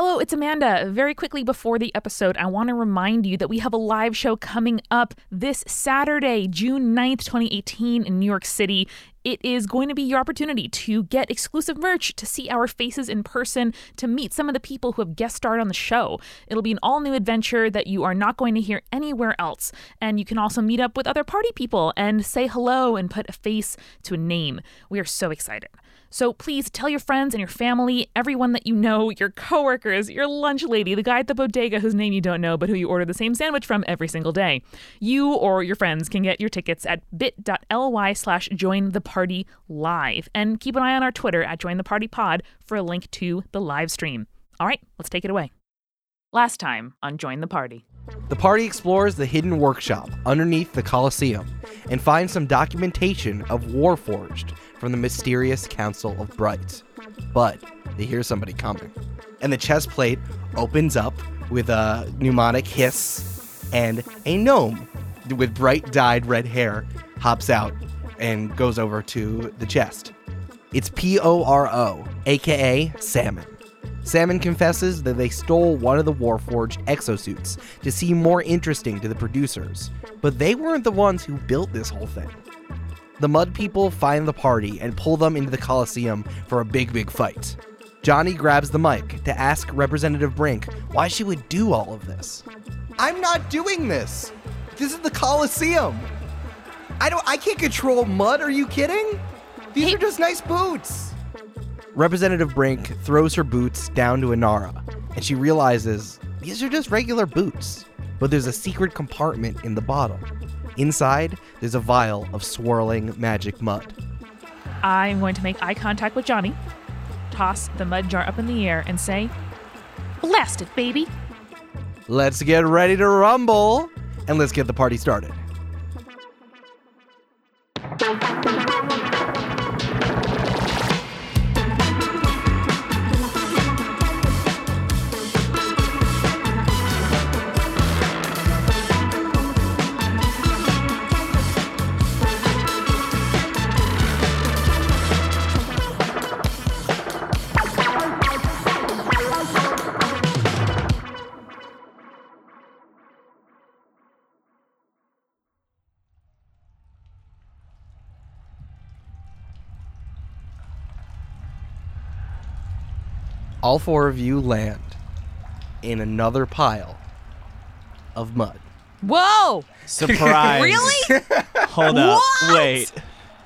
Hello, it's Amanda. Very quickly before the episode, I want to remind you that we have a live show coming up this Saturday, June 9th, 2018, in New York City. It is going to be your opportunity to get exclusive merch, to see our faces in person, to meet some of the people who have guest starred on the show. It'll be an all new adventure that you are not going to hear anywhere else. And you can also meet up with other party people and say hello and put a face to a name. We are so excited. So please tell your friends and your family, everyone that you know, your coworkers, your lunch lady, the guy at the bodega whose name you don't know but who you order the same sandwich from every single day. You or your friends can get your tickets at bit.ly slash join the party live. And keep an eye on our Twitter at join the party pod for a link to the live stream. All right, let's take it away. Last time on Join the Party. The party explores the hidden workshop underneath the Colosseum and finds some documentation of Warforged from the mysterious Council of Bright. But they hear somebody coming. And the chest plate opens up with a pneumonic hiss, and a gnome with bright dyed red hair hops out and goes over to the chest. It's P O R O, aka Salmon. Salmon confesses that they stole one of the Warforged exosuits to seem more interesting to the producers, but they weren't the ones who built this whole thing. The Mud People find the party and pull them into the Coliseum for a big, big fight. Johnny grabs the mic to ask Representative Brink why she would do all of this. I'm not doing this. This is the Coliseum. I don't I can't control mud, are you kidding? These Hey- are just nice boots. Representative Brink throws her boots down to Inara, and she realizes these are just regular boots, but there's a secret compartment in the bottom. Inside, there's a vial of swirling magic mud. I'm going to make eye contact with Johnny, toss the mud jar up in the air, and say, Blast it, baby. Let's get ready to rumble, and let's get the party started. All four of you land in another pile of mud. Whoa! Surprise. Really? Hold up. What? Wait.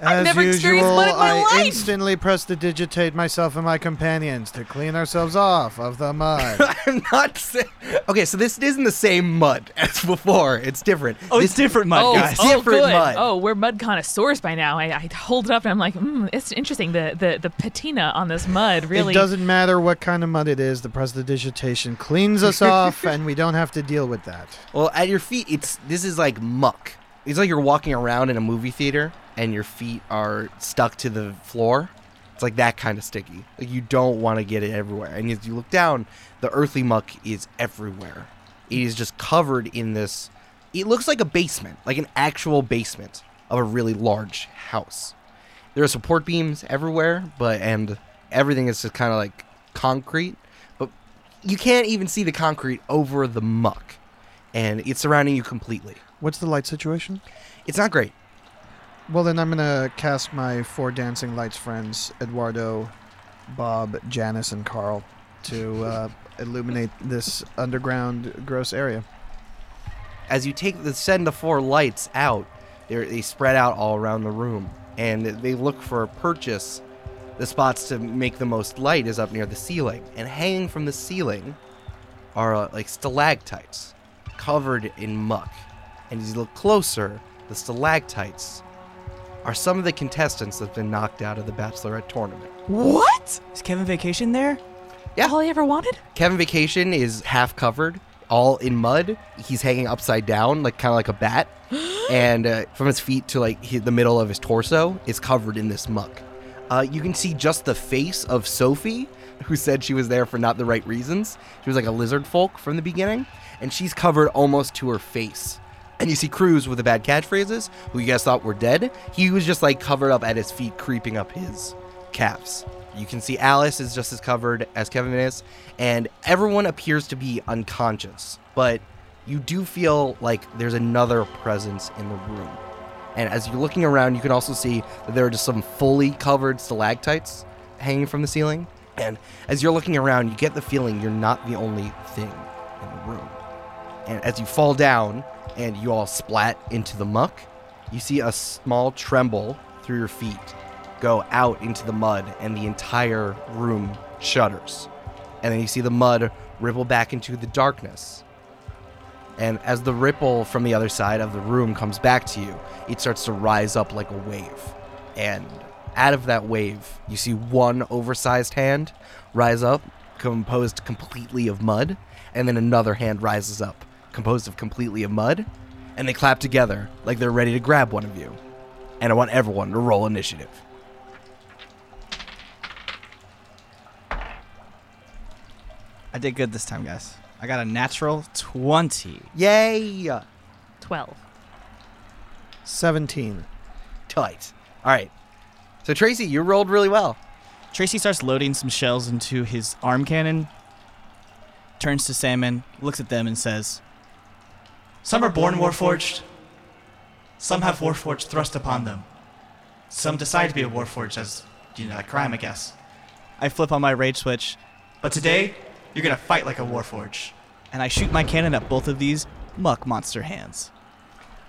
I've As never experienced usual, mud in my I life. instantly prestidigitate myself and my companions to clean ourselves off of the mud. I'm not saying. Okay, so this isn't the same mud as before. It's different. Oh, this it's different mud, oh, guys. oh, different good. mud. Oh, we're mud connoisseurs by now. I, I hold it up and I'm like, mm, it's interesting. The, the the patina on this mud really. It doesn't matter what kind of mud it is. The prestidigitation cleans us off, and we don't have to deal with that. Well, at your feet, it's this is like muck. It's like you're walking around in a movie theater and your feet are stuck to the floor. It's like that kind of sticky. Like you don't want to get it everywhere. And as you look down, the earthly muck is everywhere. It is just covered in this. It looks like a basement, like an actual basement of a really large house. There are support beams everywhere, but and everything is just kind of like concrete, but you can't even see the concrete over the muck, and it's surrounding you completely. What's the light situation? It's not great. Well, then I'm gonna cast my four dancing lights friends, Eduardo, Bob, Janice, and Carl, to uh, illuminate this underground gross area. As you take the send the four lights out, they they spread out all around the room, and they look for a purchase. The spots to make the most light is up near the ceiling, and hanging from the ceiling are uh, like stalactites covered in muck. And as you look closer, the stalactites are some of the contestants that've been knocked out of the Bachelorette tournament. What? Is Kevin Vacation there? Yeah. All he ever wanted? Kevin Vacation is half covered, all in mud. He's hanging upside down, like kind of like a bat, and uh, from his feet to like hi- the middle of his torso is covered in this muck. Uh, you can see just the face of Sophie, who said she was there for not the right reasons. She was like a lizard folk from the beginning, and she's covered almost to her face. And you see Cruz with the bad catchphrases, who you guys thought were dead. He was just like covered up at his feet, creeping up his calves. You can see Alice is just as covered as Kevin is, and everyone appears to be unconscious. But you do feel like there's another presence in the room. And as you're looking around, you can also see that there are just some fully covered stalactites hanging from the ceiling. And as you're looking around, you get the feeling you're not the only thing in the room. And as you fall down and you all splat into the muck, you see a small tremble through your feet go out into the mud, and the entire room shudders. And then you see the mud ripple back into the darkness. And as the ripple from the other side of the room comes back to you, it starts to rise up like a wave. And out of that wave, you see one oversized hand rise up, composed completely of mud, and then another hand rises up, composed of completely of mud, and they clap together like they're ready to grab one of you. And I want everyone to roll initiative. I did good this time, guys. I got a natural 20. Yay! 12. 17. Tight. All right. So Tracy, you rolled really well. Tracy starts loading some shells into his arm cannon, turns to Salmon, looks at them, and says, Some are born warforged. Some have warforged thrust upon them. Some decide to be a warforged as, you know, a crime, I guess. I flip on my rage switch, But today, you're gonna fight like a warforged. and I shoot my cannon at both of these muck monster hands.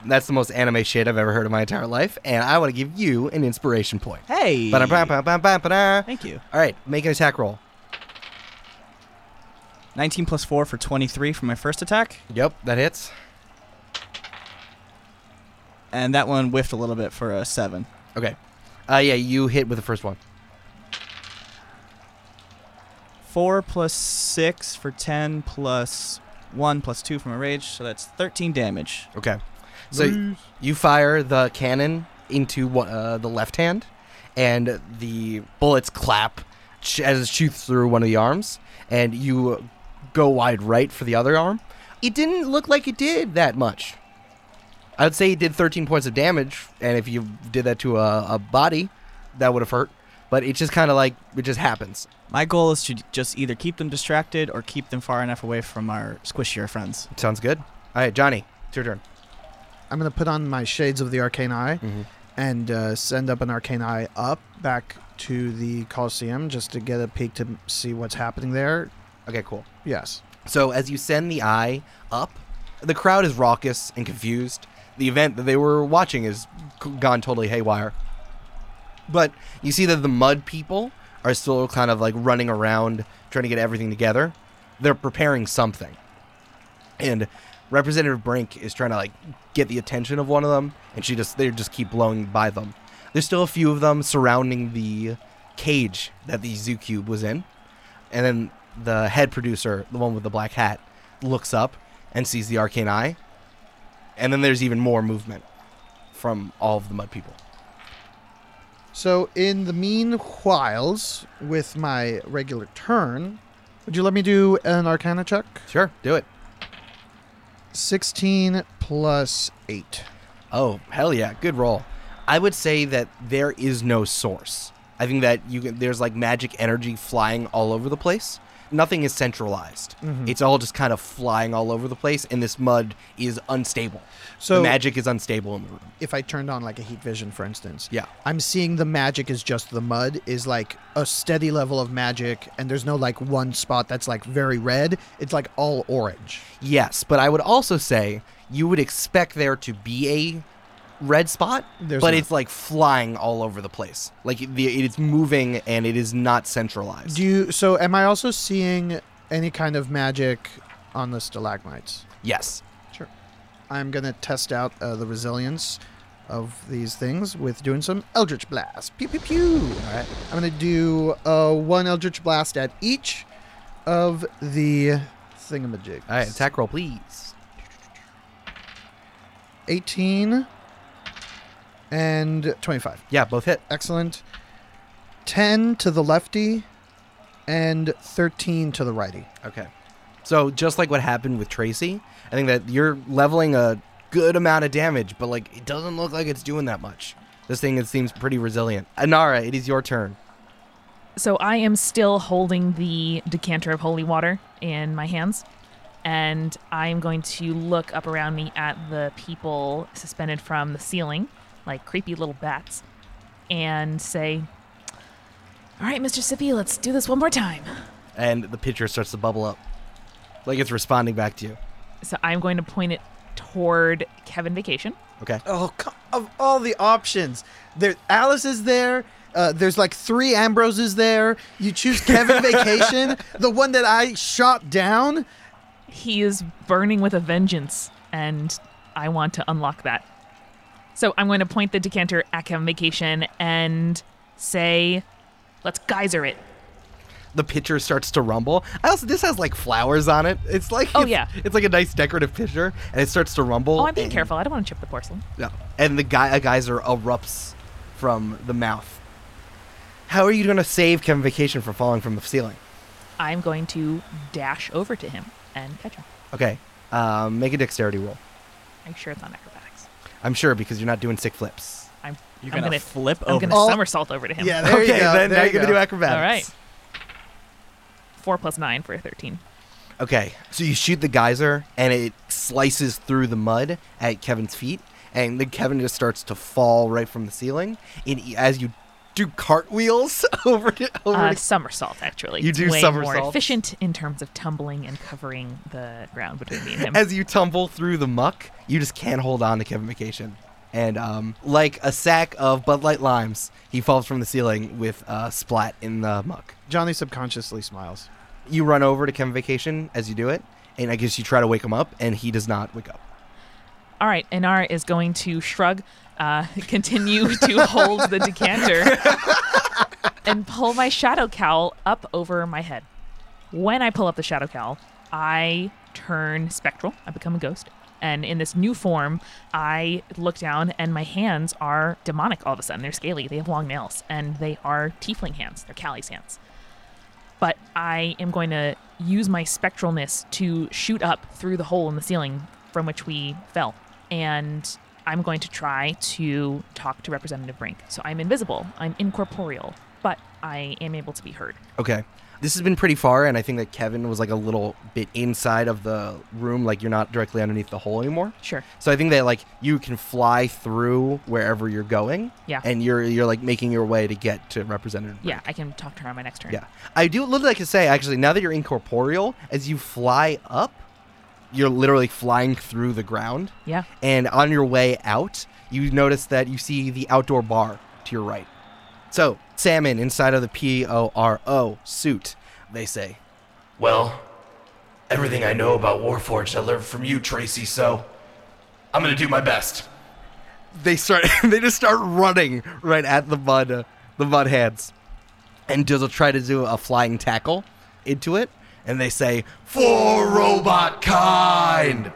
That's the most anime shit I've ever heard in my entire life, and I want to give you an inspiration point. Hey! Ba-da-ba-ba-ba-ba-da. Thank you. All right, make an attack roll. 19 plus 4 for 23 for my first attack, Yep, that hits. And that one whiffed a little bit for a 7. Okay. Uh, yeah, you hit with the first one. 4 plus 6 for 10 plus 1 plus 2 from a rage, so that's 13 damage. Okay. So you fire the cannon into uh, the left hand, and the bullets clap as it shoots through one of the arms, and you go wide right for the other arm. It didn't look like it did that much. I would say he did 13 points of damage, and if you did that to a, a body, that would have hurt. But it's just kind of like it just happens. My goal is to just either keep them distracted or keep them far enough away from our squishier friends. Sounds good. All right, Johnny, it's your turn. I'm going to put on my Shades of the Arcane Eye Mhm. and uh, send up an Arcane Eye up back to the Coliseum just to get a peek to see what's happening there. Okay, cool. Yes. So as you send the eye up, the crowd is raucous and confused. The event that they were watching is gone totally haywire. But you see that the mud people are still kind of like running around trying to get everything together. They're preparing something. And Representative Brink is trying to like get the attention of one of them and she just they just keep blowing by them. There's still a few of them surrounding the cage that the zoo cube was in. And then the head producer, the one with the black hat, looks up and sees the arcane eye. And then there's even more movement from all of the mud people. So, in the meanwhiles, with my regular turn, would you let me do an Arcana check? Sure, do it. 16 plus 8. Oh, hell yeah, good roll. I would say that there is no source. I think that you can, there's like magic energy flying all over the place. Nothing is centralized. Mhm. It's all just kind of flying all over the place, and this mud is unstable. So, the magic is unstable in the room. if I turned on like a heat vision, for instance, Yeah. I'm seeing the magic is just the mud is like a steady level of magic, and there's no like one spot that's like very red. It's like all orange. Yes, but I would also say you would expect there to be a red spot, There's but not. it's like flying all over the place. Like the, it's moving and it is not centralized. Do you? So, am I also seeing any kind of magic on the stalagmites? yes. Sure. I'm gonna test out uh, the resilience of these things with doing some Eldritch Blast. Pew pew pew. All right. I'm gonna do uh, one Eldritch Blast at each of the thingamajigs. All right, attack roll, please. 18 and 25. Yeah, both hit. Excellent. 10 to the lefty and 13 to the righty. Okay. So just like what happened with Tracy, I think that you're leveling a good amount of damage, but like it doesn't look like it's doing that much. This thing it seems pretty resilient. Inara, it is your turn. So I am still holding the decanter of holy water in my hands. And I'm going to look up around me at the people suspended from the ceiling, like creepy little bats, and say, All right, Mr. Sippy, let's do this one more time. And the picture starts to bubble up, like it's responding back to you. So I'm going to point it toward Kevin Vacation. Okay. Oh, of all the options, there Alice is there. Uh, there's like three Ambroses there. You choose Kevin Vacation, the one that I shot down. He is burning with a vengeance, and I want to unlock that. So I'm going to point the decanter at Kevin Vacation and say, let's geyser it. The pitcher starts to rumble. I also this has like flowers on it. It's like Oh, it's, yeah. it's like a nice decorative pitcher, and it starts to rumble. Oh, I'm being and- careful. I don't want to chip the porcelain. Yeah. And the guy a geyser erupts from the mouth. How are you going to save Kevin Vacation from falling from the ceiling? I'm going to dash over to him and catch him. Okay. Um, make a dexterity roll. Are you sure it's on acrobatics? I'm sure because you're not doing sick flips. I'm, You're I'm gonna gonna flip I'm over. gonna Oh. somersault over to him. Yeah, there okay, you go. then there now you you're gonna do acrobatics. All right. Four plus nine for a thirteen. Okay, so you shoot the geyser and it slices through the mud at Kevin's feet, and then Kevin just starts to fall right from the ceiling. And as you do cartwheels over to over Uh, to somersault, actually. You It's do way more somersaults? efficient in terms of tumbling and covering the ground between me and him. as you tumble through the muck, you just can't hold on to Kevin Vacation. And um, like a sack of Bud Light limes, he falls from the ceiling with a splat in the muck. Johnny subconsciously smiles. You run over to Kevin Vacation as you do it, and I guess you try to wake him up, and he does not wake up. All right, Inara is going to shrug, uh, continue to hold the decanter, and pull my shadow cowl up over my head. When I pull up the shadow cowl, I turn spectral. I become a ghost. And in this new form, I look down, and my hands are demonic all of a sudden. They're scaly, they have long nails, and they are tiefling hands. They're Callie's hands. But I am going to use my spectralness to shoot up through the hole in the ceiling from which we fell. And I'm going to try to talk to Representative Brink. So I'm invisible, I'm incorporeal, but I am able to be heard. Okay. This has been pretty far, and I think that Kevin was like a little bit inside of the room, like you're not directly underneath the hole anymore. Sure. So I think that like you can fly through wherever you're going. Yeah. And you're you're like making your way to get to Representative. Yeah, I can talk to her on my next turn. Yeah. I do would like to say actually now that you're incorporeal, as you fly up, you're literally flying through the ground. Yeah. And on your way out, you notice that you see the outdoor bar to your right. So, Salmon inside of the P O R O suit, they say. Well, everything I know about Warforged I learned from you, Tracy, so I'm gonna do my best. They start they just start running right at the mud uh, the mud hands. And Dizzle try to do a flying tackle into it, and they say, For robot kind!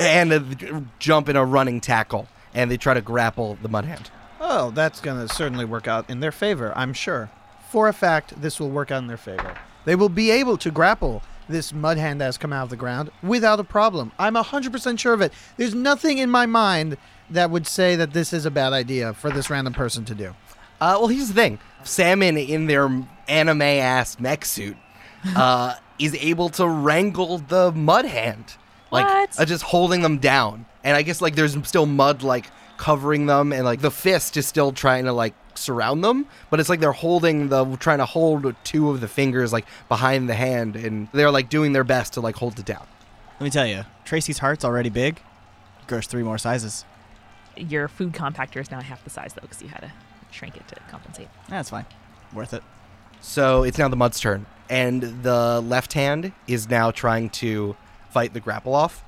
and uh, jump in a running tackle, and they try to grapple the mud hand. Oh, that's going to certainly work out in their favor, I'm sure. For a fact, this will work out in their favor. They will be able to grapple this mud hand that has come out of the ground without a problem. I'm 100% sure of it. There's nothing in my mind that would say that this is a bad idea for this random person to do. Uh, well, here's the thing: Salmon in their anime ass mech suit uh, is able to wrangle the mud hand, like What? uh, just holding them down. And I guess like there's still mud like covering them, and like the fist is still trying to like surround them, but it's like they're holding the trying to hold two of the fingers like behind the hand, and they're like doing their best to like hold it down. Let me tell you, Tracy's heart's already big. Grows three more sizes. Your food compactor is now half the size, though, because you had to shrink it to compensate. That's fine. Worth it. So it's now the mud's turn, and the left hand is now trying to fight the grapple off.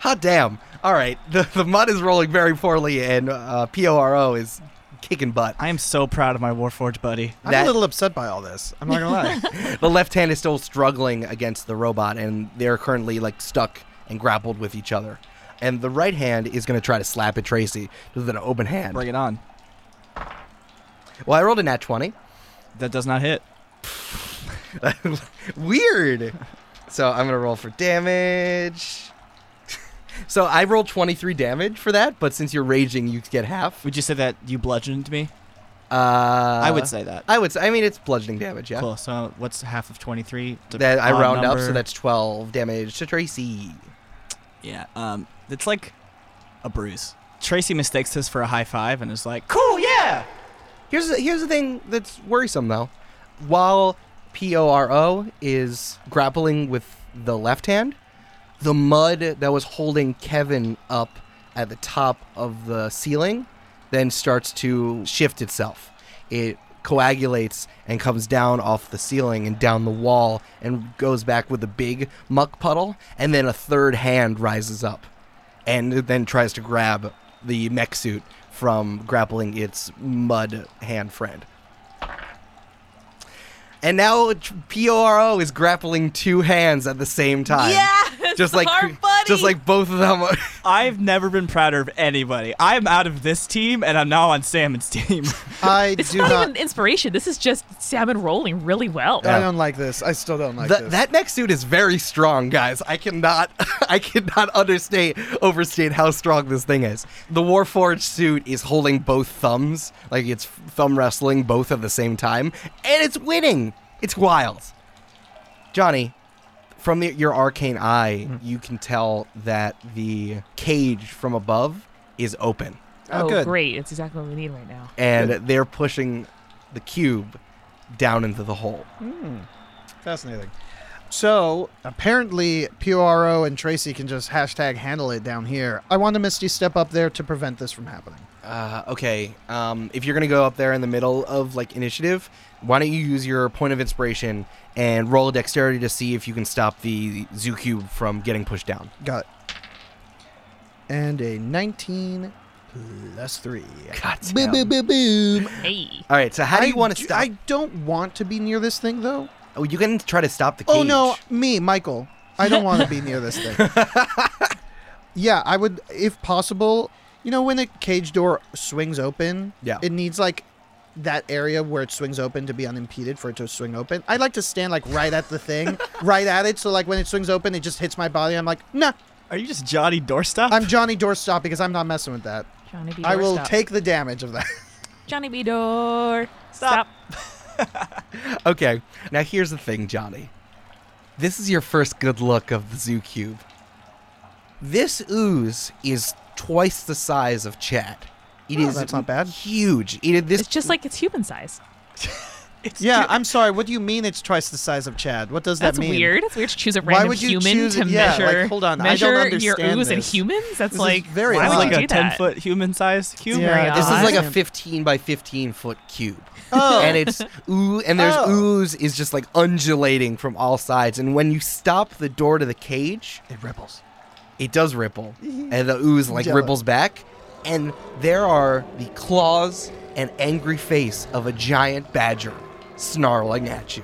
Hot damn! All right, the the mud is rolling very poorly, and uh, Poro is kicking butt. I am so proud of my Warforged buddy. I'm That- a little upset by all this. I'm not going to lie. The left hand is still struggling against the robot, and they're currently like stuck and grappled with each other. And the right hand is going to try to slap at Tracy with an open hand. Bring it on. Well, I rolled a nat twenty. That does not hit. Weird. So I'm gonna roll for damage. so I rolled 23 damage for that, but since you're raging, you get half. Would you say that you bludgeoned me? Uh, I would say that. I would say. I mean, it's bludgeoning damage. Yeah. Cool. So what's half of 23? That I round up, so that's twelve damage to Tracy. Yeah. Um, it's like a bruise. Tracy mistakes this for a high five and is like, Cool, yeah! Here's the, here's the thing that's worrisome though. While Poro is grappling with the left hand, the mud that was holding Kevin up at the top of the ceiling then starts to shift itself. It coagulates and comes down off the ceiling and down the wall and goes back with a big muck puddle and then a third hand rises up and then tries to grab the mech suit from grappling its mud hand friend. And now Poro is grappling two hands at the same time. Yeah, just like our buddy. just like both of them. I've never been prouder of anybody. I'm out of this team and I'm now on Salmon's team. I It's do not, not. even inspiration. This is just salmon rolling really well. I don't like this. I still don't like Th- this. that mech suit is very strong, guys. I cannot, I cannot understate, overstate how strong this thing is. The Warforged suit is holding both thumbs, like it's thumb wrestling both at the same time, and it's winning. It's wild. Johnny, from the, your arcane eye, you can tell that the cage from above is open, Oh, oh, good. great. It's exactly what we need right now. and they're pushing the cube down into the hole. Hmm. Fascinating. So apparently, Poro and Tracy can just hashtag handle it down here. I want a Misty step up there to prevent this from happening. Uh, okay. Um, if you're gonna go up there in the middle of like initiative, why don't you use your point of inspiration and roll a dexterity to see if you can stop the zoo cube from getting pushed down? Got it. And a 19 plus 3. God Boom, boom, boom, boom. Hey. All right. So how do you I want to do- stop? I don't want to be near this thing, though. oh, you can try to stop the cage. Oh, no, me, Michael. I don't want to be near this thing. yeah, I would, if possible, you know, when the cage door swings open, Yeah. it needs like that area where it swings open to be unimpeded for it to swing open. I'd like to stand like right at the thing, right at it, so like when it swings open, it just hits my body. I'm like, nah, Are you just Johnny Doorstop? I'm Johnny Doorstop because I'm not messing with that. Johnny B. I Door, will take the damage of that. Johnny B. Door. Stop. Okay. Now here's the thing, Johnny. This is your first good look of the zoo cube. This ooze is twice the size of Chad. It is Oh, that's not bad. Huge. It, this It's just like it's human size. It's yeah, ju- I'm sorry. What do you mean it's twice the size of Chad? What does That's that mean? That's weird. It's weird to choose a Why random would you human choose to it? Yeah, like, hold on, I don't measure your understand ooze and this. humans. That's This like very why It's would odd. like you a do 10 foot human sized cube. Yeah, very this This is like a 15 by 15 foot cube. Oh. And it's ooh, and there's Oh. ooze is just like undulating from all sides. And when you stop the door to the cage, It ripples. it does ripple, and the ooze like Jealous. ripples back. And there are the claws and angry face of a giant badger snarling at you.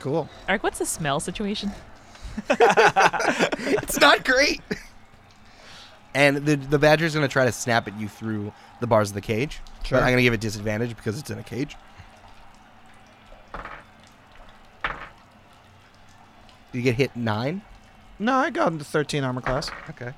Cool. Eric, what's the smell situation? It's not great. And the the badger's gonna try to snap at you through the bars of the cage. Sure. But I'm gonna give it a disadvantage because it's in a cage. You get hit nine. No, I got into 13 armor class. Okay.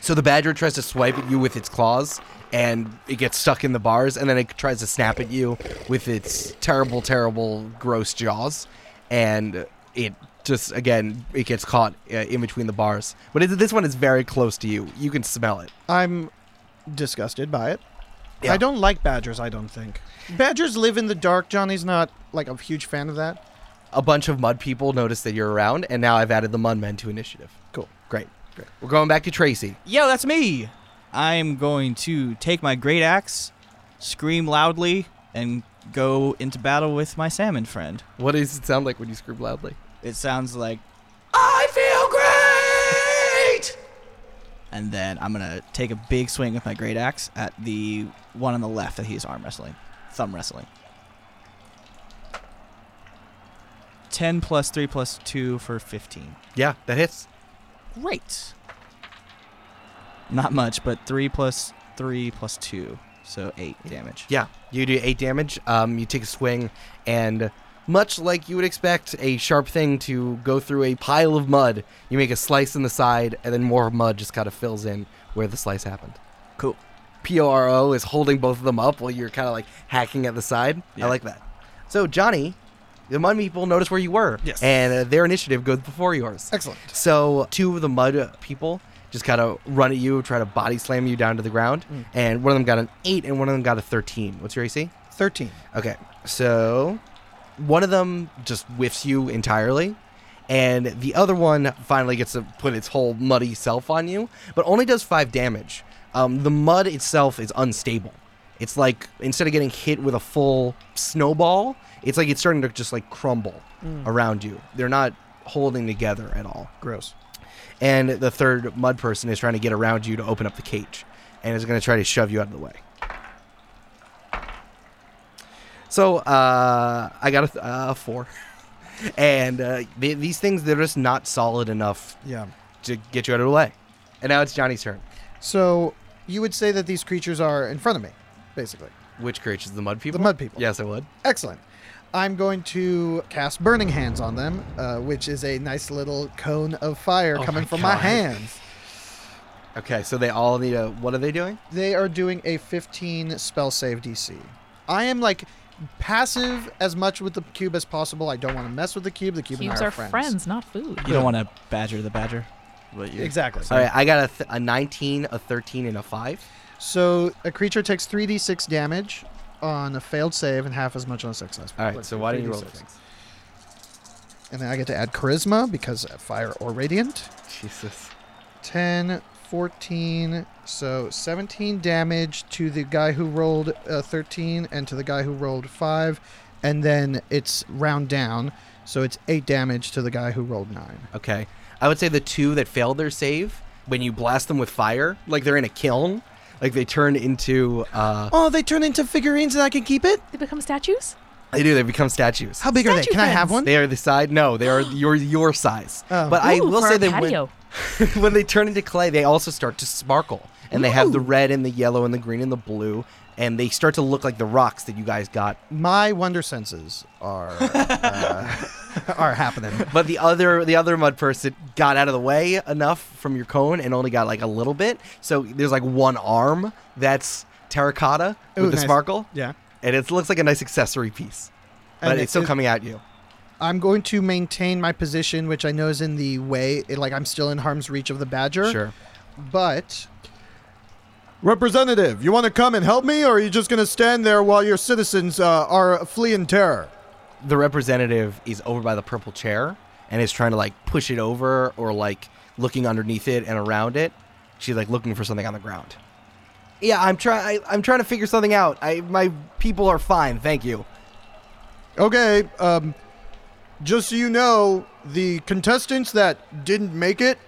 So the badger tries to swipe at you with its claws, and it gets stuck in the bars, and then it tries to snap at you with its terrible, terrible, gross jaws, and it just again it gets caught uh, in between the bars. But it, this one is very close to you. You can smell it. I'm disgusted by it. Yeah. I don't like badgers, I don't think. Badgers live in the dark. Johnny's not like a huge fan of that. A bunch of mud people notice that you're around, and now I've added the mudmen to initiative. Cool. Great. Great. We're going back to Tracy. Yo, that's me. I'm going to take my great axe, scream loudly, and go into battle with my salmon friend. What does it sound like when you scream loudly? It sounds like, I feel great! and then I'm gonna take a big swing with my great axe at the one on the left that he's arm wrestling, thumb wrestling. Ten plus three plus two for fifteen. Yeah, that hits. Great. Not much, but three plus three plus two, so eight damage. Yeah, you do eight damage. Um, you take a swing, and much like you would expect a sharp thing to go through a pile of mud, you make a slice in the side, and then more mud just kind of fills in where the slice happened. Cool. P O R O is holding both of them up while you're kind of like hacking at the side. Yeah. I like that. So Johnny, the mud people notice where you were, Yes. and uh, their initiative goes before yours. Excellent. So two of the mud people just kind of run at you, try to body slam you down to the ground, and one of them got an eight, and one of them got a thirteen. What's your AC? 13. Okay, so one of them just whiffs you entirely, and the other one finally gets to put its whole muddy self on you, but only does five damage. Um, the mud itself is unstable. It's like instead of getting hit with a full snowball, it's like it's starting to just like crumble around you. They're not holding together at all. Gross. And the third mud person is trying to get around you to open up the cage, and is going to try to shove you out of the way. So uh, I got a, th- uh, four, and uh, they, these things they're just not solid enough Yeah. to get you out of the way. And now it's Johnny's turn. So you would say that these creatures are in front of me, basically. Which creatures? The mud people. The mud people. Yes, I would. Excellent. I'm going to cast Burning Hands on them, uh, which is a nice little cone of fire Oh coming my from my hands. Okay, so they all need a. What are they doing? They are doing a 15 spell save DC. I am like passive as much with the cube as possible. I don't want to mess with the cube. The cube Cubes and I are are friends. friends, not food. You don't want to badger the badger. But Exactly. All right, I got a, th- a 19, a 13, and a five. So a creature takes 3d6 damage on a failed save and half as much on a success. All right, so why don't you roll 3d6. things? And then I get to add charisma because fire or radiant. Jesus. 10, 14, so 17 damage to the guy who rolled uh, 13 and to the guy who rolled 5. And then it's round down, so it's 8 damage to the guy who rolled 9. Okay. I would say the two that failed their save, when you blast them with fire, like they're in a kiln, like they turn into. Uh, Oh, they turn into figurines and I can keep it? They become statues? they do. They become statues. How big are they? Statue Can I have one? They are the side. No, they are your your size. Oh. But I will say our that when, patio. when they turn into clay, they also start to sparkle, and they have the red and the yellow and the green and the blue, and they start to look like the rocks that you guys got. My wonder senses are uh, are happening. But the other the other mud person got out of the way enough from your cone and only got like a little bit. So there's like one arm that's terracotta with the nice. sparkle, Yeah. and it looks like a nice accessory piece. But And it's still coming at you. I'm going to maintain my position, which I know is in the way. it- like I'm still in harm's reach of the badger. Sure. But. Representative, you want to come and help me, or are you just going to stand there while your citizens uh, are fleeing terror? The representative is over by the purple chair and is trying to like push it over or like looking underneath it and around it. She's like looking for something on the ground. Yeah, I'm trying. I'm trying to figure something out. I my people are fine, thank you. Okay, um, just so you know, the contestants that didn't make it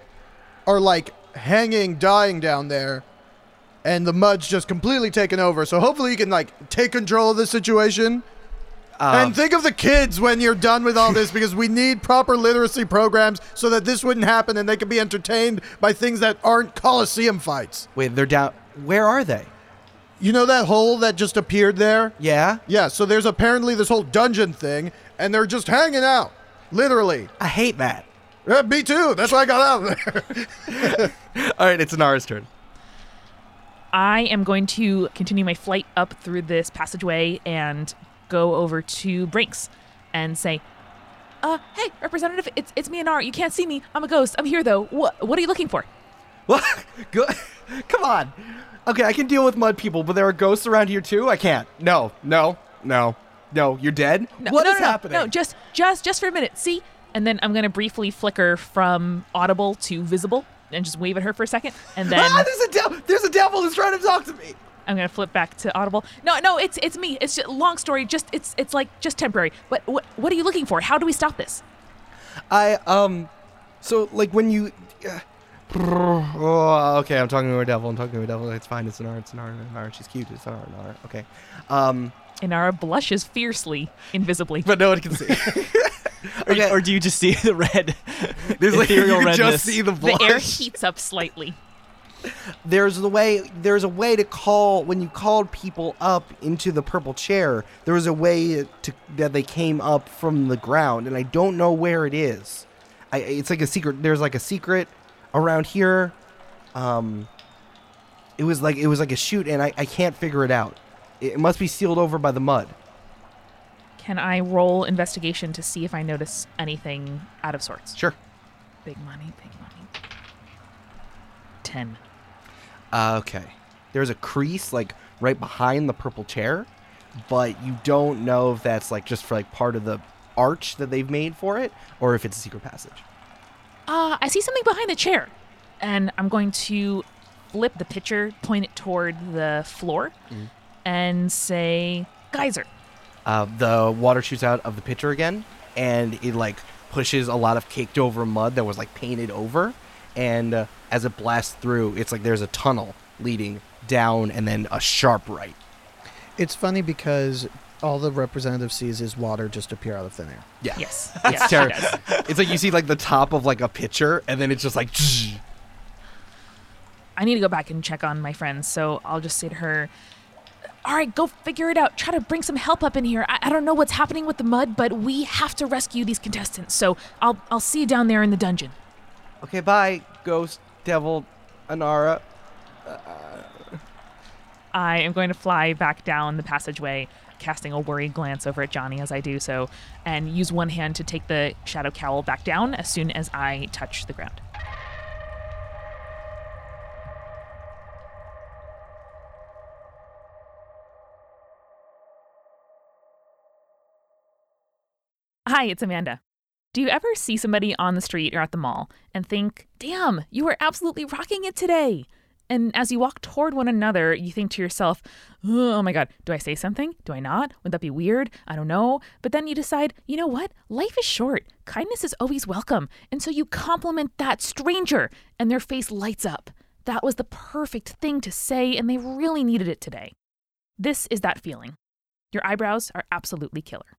are like hanging, dying down there, and the mud's just completely taken over. So hopefully you can like take control of the situation. Um, and think of the kids when you're done with all this because we need proper literacy programs so that this wouldn't happen and they can be entertained by things that aren't Coliseum fights. wait, they're down. Where are they? You know that hole that just appeared there? Yeah, Yeah, so there's apparently this whole dungeon thing and they're just hanging out. Literally. I hate that. Yeah, me too. That's why I got out of there. All right, it's Nara's turn. I am going to continue my flight up through this passageway and go over to Brinks and say, uh, hey, Representative, it's, it's me and Nara. You can't see me. I'm a ghost. I'm here, though. What, what are you looking for? What? Good. Come on. Okay, I can deal with mud people, but there are ghosts around here too. I can't. No, no, no, no. You're dead. No, What no, is no, no, happening? No, just, just, just for a minute. See? And then I'm going to briefly flicker from audible to visible and just wave at her for a second. And then ah, there's a devil. There's a devil who's trying to talk to me. I'm gonna flip back to audible. No, no, it's it's me. It's just, long story. Just it's it's like just temporary. But what what are you looking for? How do we stop this? I um, so like when you. Uh, oh, okay, I'm talking to a devil. I'm talking to a devil. It's fine. It's an art. It's an art. It's an art. She's cute. It's an art. An art. Okay. Um, Inara blushes fiercely, invisibly. but no one can see. Or, Okay. or do you just see the red? There's like you ethereal can just see the the air heats up slightly. there's the way there's a way to call when you called people up into the purple chair there was a way to that they came up from the ground and i don't know where it is I, it's like a secret there's like a secret around here um It was like it was like a chute, and I, I can't figure it out. It must be sealed over by the mud. Can I roll investigation to see if I notice anything out of sorts? Sure. Big money, big money. 10. Uh, okay. There's a crease like right behind the purple chair, but you don't know if that's like just for like part of the arch that they've made for it, or if it's a secret passage. Uh, I see something behind the chair. And I'm going to flip the pitcher, point it toward the floor, and say, Geyser. Uh, the water shoots out of the pitcher again, and it like pushes a lot of caked over mud that was like painted over, and uh, as it blasts through, it's like there's a tunnel leading down and then a sharp right. It's funny because all the representative sees is water just appear out of thin air. Yeah. Yes. It's yes, terrible. does. It's like you see like the top of like a pitcher, and then it's just like. I need to go back and check on my friends, so I'll just say to her, All right, go figure it out. Try to bring some help up in here. I, I don't know what's happening with the mud, but we have to rescue these contestants, so I'll, I'll see you down there in the dungeon. Okay, bye, ghost, devil, Inara. I am going to fly back down the passageway, casting a worried glance over at Johnny as I do so, and use one hand to take the shadow cowl back down as soon as I touch the ground. Hi, it's Amanda. Do you ever see somebody on the street or at the mall and think, damn, you are absolutely rocking it today? And as you walk toward one another, you think to yourself, oh my God, do I say something? Do I not? Would that be weird? I don't know. But then you decide, you know what? Life is short. Kindness is always welcome. And so you compliment that stranger, and their face lights up. That was the perfect thing to say, and they really needed it today. This is that feeling. Your eyebrows are absolutely killer.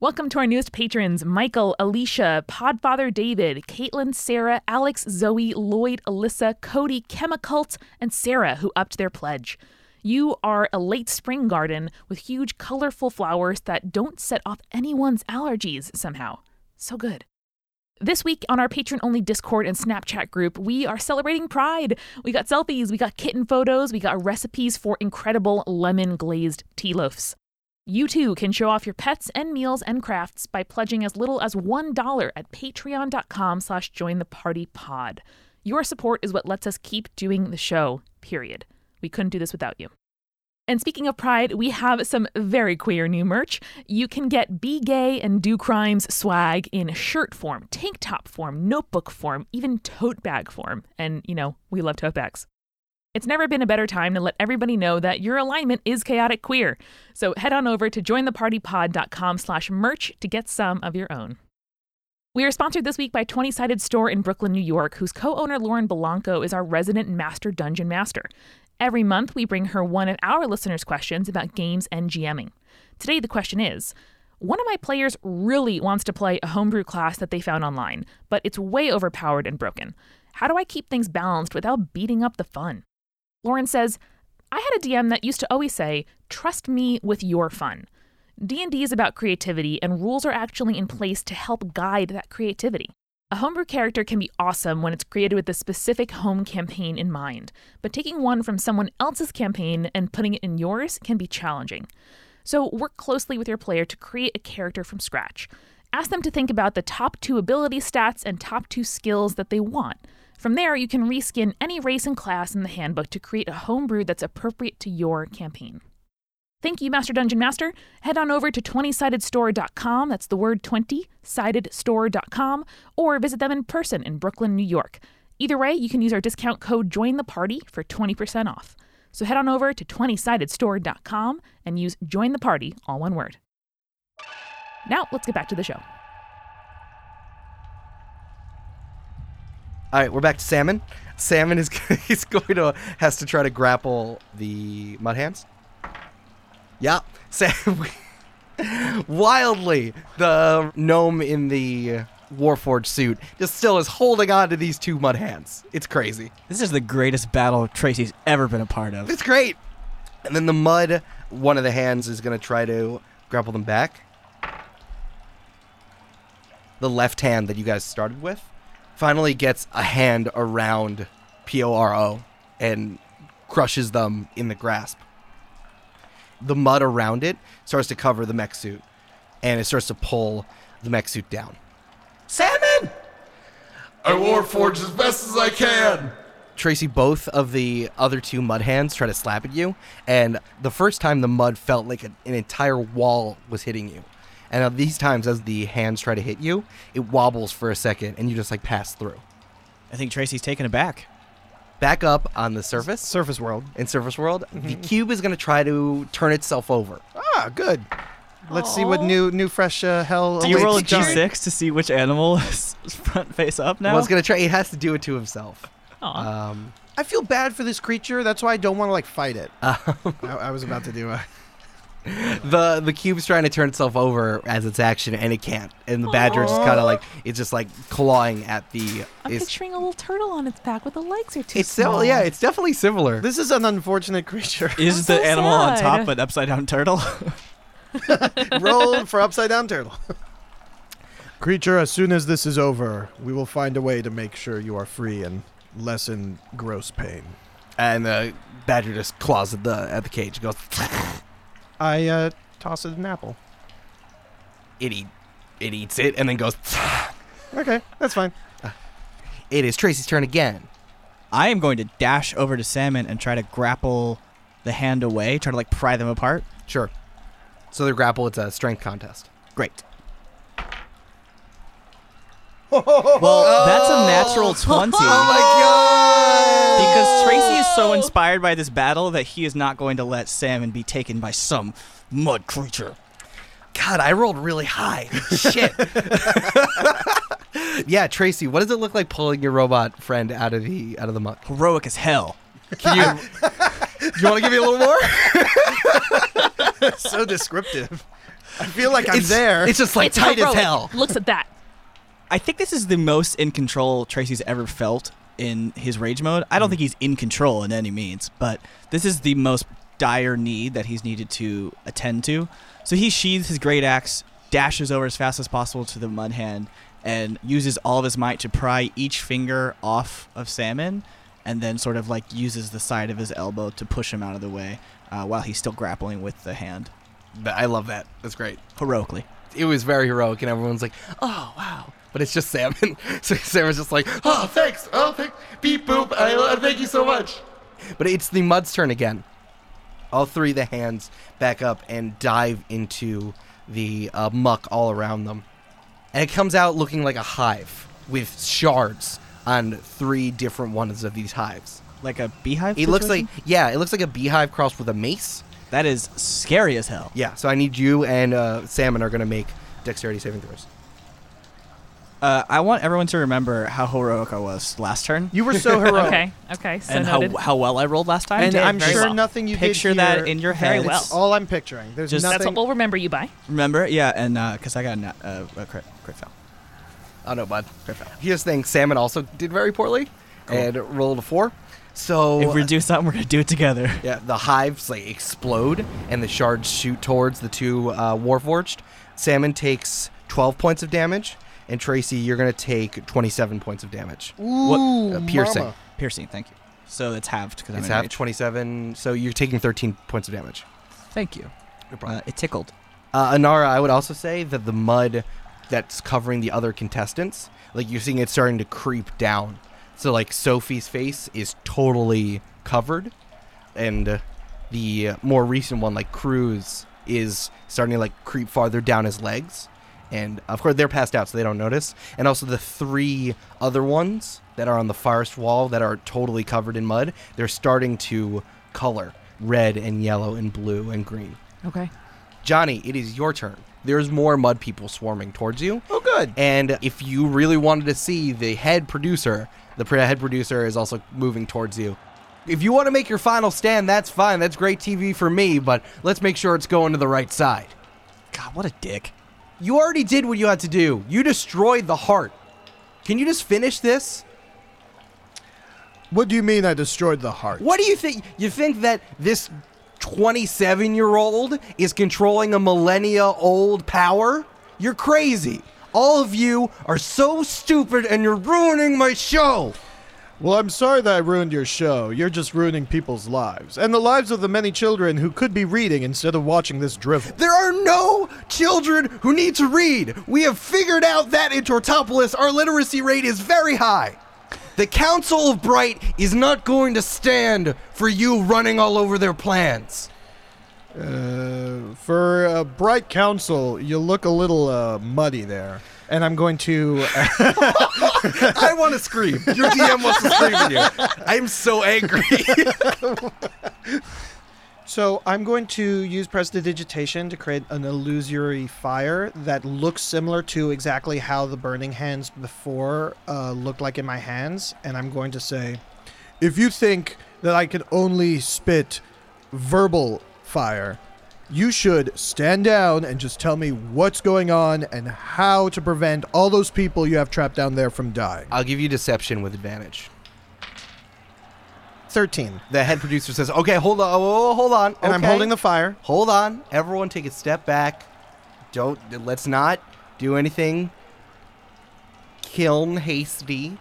Welcome to our newest patrons Michael, Alicia, Podfather David, Caitlin, Sarah, Alex, Zoe, Lloyd, Alyssa, Cody, Chemicult, and Sarah, who upped their pledge. You are a late spring garden with huge, colorful flowers that don't set off anyone's allergies somehow. So good. This week on our patron only Discord and Snapchat group, we are celebrating Pride. We got selfies, we got kitten photos, we got recipes for incredible lemon glazed tea loafs. You too can show off your pets and meals and crafts by pledging as little as $1 at patreon.com slash join the party pod. Your support is what lets us keep doing the show, period. We couldn't do this without you. And speaking of pride, we have some very queer new merch. You can get Be Gay and Do Crimes swag in shirt form, tank top form, notebook form, even tote bag form. And, you know, we love tote bags. It's never been a better time to let everybody know that your alignment is chaotic queer. So head on over to jointhepartypod.com slash merch to get some of your own. We are sponsored this week by 20 Sided Store in Brooklyn, New York, whose co owner Lauren Bilanko is our resident master dungeon master. Every month, we bring her one of our listeners' questions about games and GMing. Today, the question is One of my players really wants to play a homebrew class that they found online, but it's way overpowered and broken. How do I keep things balanced without beating up the fun? Lauren says, I had a DM that used to always say, "Trust me with your fun." D&D is about creativity and rules are actually in place to help guide that creativity. A homebrew character can be awesome when it's created with a specific home campaign in mind, but taking one from someone else's campaign and putting it in yours can be challenging. So work closely with your player to create a character from scratch. Ask them to think about the top two ability stats and top two skills that they want. From there, you can reskin any race and class in the handbook to create a homebrew that's appropriate to your campaign. Thank you, Master Dungeon Master. Head on over to 20sidedstore.com, that's the word 20, sidedstore.com, or visit them in person in Brooklyn, New York. Either way, you can use our discount code JOIN THE PARTY for 20% off. So head on over to 20sidedstore.com and use JOIN THE PARTY, all one word. Now, let's get back to the show. All right, we're back to Salmon. Salmon is he's going to has to try to grapple the mud hands. Yeah, Sam. Wildly, the gnome in the Warforged suit just still is holding on to these two mud hands. It's crazy. This is the greatest battle Tracy's ever been a part of. It's great. And then the mud, one of the hands is going to try to grapple them back. The left hand that you guys started with finally gets a hand around P O R O and crushes them in the grasp. The mud around it starts to cover the mech suit, and it starts to pull the mech suit down. Salmon! I warforge as best as I can. Tracy, both of the other two mud hands try to slap at you, and the first time the mud felt like a, an entire wall was hitting you. And uh, these times, as the hands try to hit you, it wobbles for a second, and you just like pass through. I think Tracy's taken aback. Back Back up on the surface, Surface world. in Surface World, the cube is going to try to turn itself over. Ah, good. Let's see what new new fresh uh, hell. Do you roll a awaits Johnny. d6 to see which animal is front face up now? Well, it's going to try. It has to do it to himself. Aw. Um, I feel bad for this creature. That's why I don't want to like fight it. Um, I, I was about to do a. the the cube's trying to turn itself over as its action, and it can't. And the badger is just kind of like it's just like clawing at the. I'm It's, picturing a little turtle on its back with the legs are too it's small. still yeah, it's definitely similar. This is an unfortunate creature. is I'm the so animal on top an upside down turtle? Roll for upside down turtle. Creature, as soon as this is over, we will find a way to make sure you are free and lessen gross pain. and the badger just claws at the at the cage. Goes. I uh, toss it an apple. It eat, it eats it, and then goes. Okay, that's fine. It is Tracy's turn again. I am going to dash over to Salmon and try to grapple the hand away, try to like pry them apart. Sure. So the grapple, it's a strength contest. Great. Well, that's a natural 20. Oh my god! Because Tracy is so inspired by this battle that he is not going to let Salmon be taken by some mud creature. God, I rolled really high. Shit. yeah, Tracy, what does it look like pulling your robot friend out of the out of the muck? Heroic as hell. Can you? Do you want to give me a little more? so descriptive. I feel like I'm it's there. It's just like It's tight as hell. Looks at that. I think this is the most in control Tracy's ever felt in his rage mode. I don't think he's in control in any means, but this is the most dire need that he's needed to attend to. So he sheathes his great axe, dashes over as fast as possible to the mud hand, and uses all of his might to pry each finger off of Salmon, and then sort of like uses the side of his elbow to push him out of the way uh, while he's still grappling with the hand I love that. That's great. heroically. It was very heroic, and everyone's like, "Oh wow!" But it's just salmon. So Salmon's just like, Oh, thanks. Oh, thank. Beep boop. I uh, thank you so much. But it's the mud's turn again. All three of the hands back up and dive into the uh, muck all around them. And it comes out looking like a hive with shards on three different ones of these hives. Like a beehive. It looks like, yeah, it looks like a beehive crossed with a mace. That is scary as hell. Yeah, so I need you and uh, Salmon are going to make dexterity saving throws. Uh, I want everyone to remember how heroic I was last turn, you were so heroic. Okay. Okay. So and how noted. how well I rolled last time. And I'm very sure well. nothing you Picture did that in your head. Very head. well. It's all I'm picturing. There's Just- nothing. That's what we'll remember you by. Remember? Yeah, and because I got a, nat- uh, a crit, crit fail. Oh no, bud. Crit foul. Here's the thing: Salmon also did very poorly and rolled a four. So If we do something, we're gonna do it together. Yeah, the hives like explode and the shards shoot towards the two uh, Warforged. Salmon takes 12 points of damage, and Tracy, you're gonna take 27 points of damage. Ooh, Uh, piercing. mama. Piercing, thank you. So it's halved because I'm It's in rage. 27, so you're taking 13 points of damage. Thank you. No problem. Uh, it tickled. Uh, Inara, I would also say that the mud that's covering the other contestants, like you're seeing it starting to creep down. So like Sophie's face is totally covered, and the more recent one, like Cruz, is starting to like creep farther down his legs. And of course, they're passed out, so they don't notice. And also, the three other ones that are on the farthest wall that are totally covered in mud, they're starting to color red and yellow and blue and green. Okay. Johnny, it is your turn. There's more mud people swarming towards you. Oh, good. And if you really wanted to see the head producer, the head producer is also moving towards you. If you want to make your final stand, that's fine. That's great TV for me, but let's make sure it's going to the right side. God, what a dick. You already did what you had to do. You destroyed the heart. Can you just finish this? What do you mean I destroyed the heart? What do you think? You think that this 27 year old is controlling a millennia old power? You're crazy. All of you are so stupid and you're ruining my show. Well, I'm sorry that I ruined your show. You're just ruining people's lives. And the lives of the many children who could be reading instead of watching this drivel. There are no children who need to read. We have figured out that in Tortopolis, our literacy rate is very high. The Council of Bright is not going to stand for you running all over their plans. Uh, for a bright council, you look a little uh, muddy there. And I'm going to. I want to scream. Your DM wants to scream at you. I'm so angry. So I'm going to use prestidigitation to create an illusory fire that looks similar to exactly how the burning hands before uh, looked like in my hands, and I'm going to say, if you think that I can only spit verbal fire, you should stand down and just tell me what's going on and how to prevent all those people you have trapped down there from dying. I'll give you deception with advantage. Thirteen, The head producer says, "Okay, hold on, oh, hold on." and I'm holding the fire. Hold on, everyone, take a step back. Don't let's not do anything kiln hasty.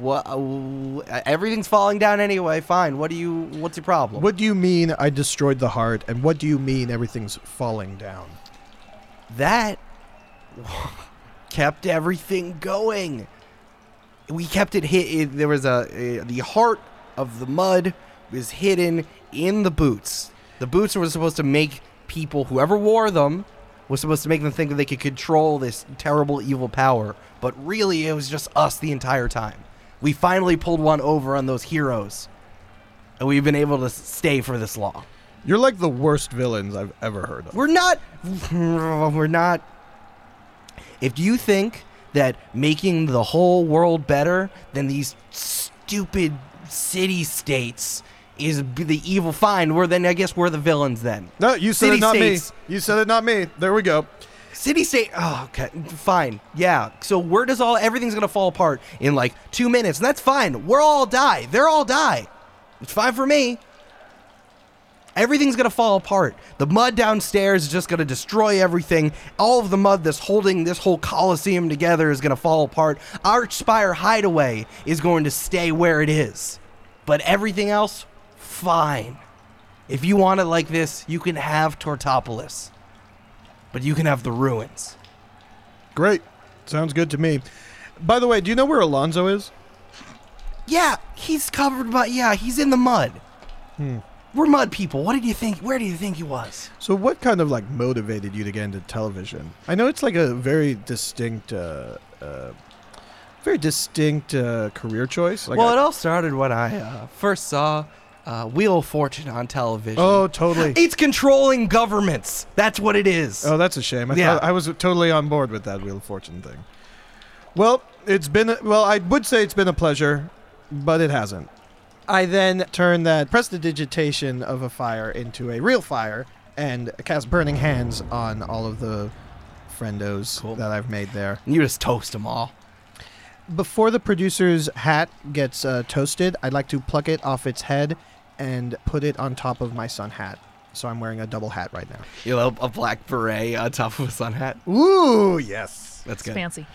What? uh, everything's falling down anyway. Fine. What do you? What's your problem? What do you mean I destroyed the heart, and what do you mean everything's falling down? that kept everything going. We kept it hit. It, there was a, a the heart of the mud was hidden in the boots. The boots were supposed to make people, whoever wore them, was supposed to make them think that they could control this terrible evil power. But really, it was just us the entire time. We finally pulled one over on those heroes, and we've been able to stay for this long. You're like the worst villains I've ever heard of. We're not. We're not. If you think that making the whole world better than these stupid city states is the evil, fine. We're then I guess we're the villains then. No, you said City it, not states. me. You said it, not me. There we go. City state. Oh, okay, fine. Yeah. So where does all everything's gonna fall apart in like two minutes? And that's fine. We're all die. They're all die. It's fine for me. Everything's gonna fall apart. The mud downstairs is just gonna destroy everything. All of the mud that's holding this whole coliseum together is gonna fall apart. Archspire Hideaway is going to stay where it is, but everything else, fine. If you want it like this, you can have Tortopolis, but you can have the ruins. Great. Sounds good to me. By the way, do you know where Alonzo is? Yeah, he's covered by. Yeah, he's in the mud. We're mud people. What did you think? Where do you think he was? So, what kind of like motivated you to get into television? I know it's like a very distinct, uh, uh, very distinct uh, career choice. Like well, I- it all started when I uh, first saw uh, Wheel of Fortune on television. oh, totally. It's controlling governments. That's what it is. Oh, that's a shame. I, Yeah. thought, I was totally on board with that Wheel of Fortune thing. Well, it's been a- well. I would say it's been a pleasure, but it hasn't. I then turn that prestidigitation of a fire into a real fire and cast burning hands on all of the friendos Cool. that I've made there. you just toast them all. Before the producer's hat gets uh, toasted, I'd like to pluck it off its head and put it on top of my sun hat. So I'm wearing a double hat right now. You know, a black beret on top of a sun hat. Ooh, yes. That's It's good. fancy.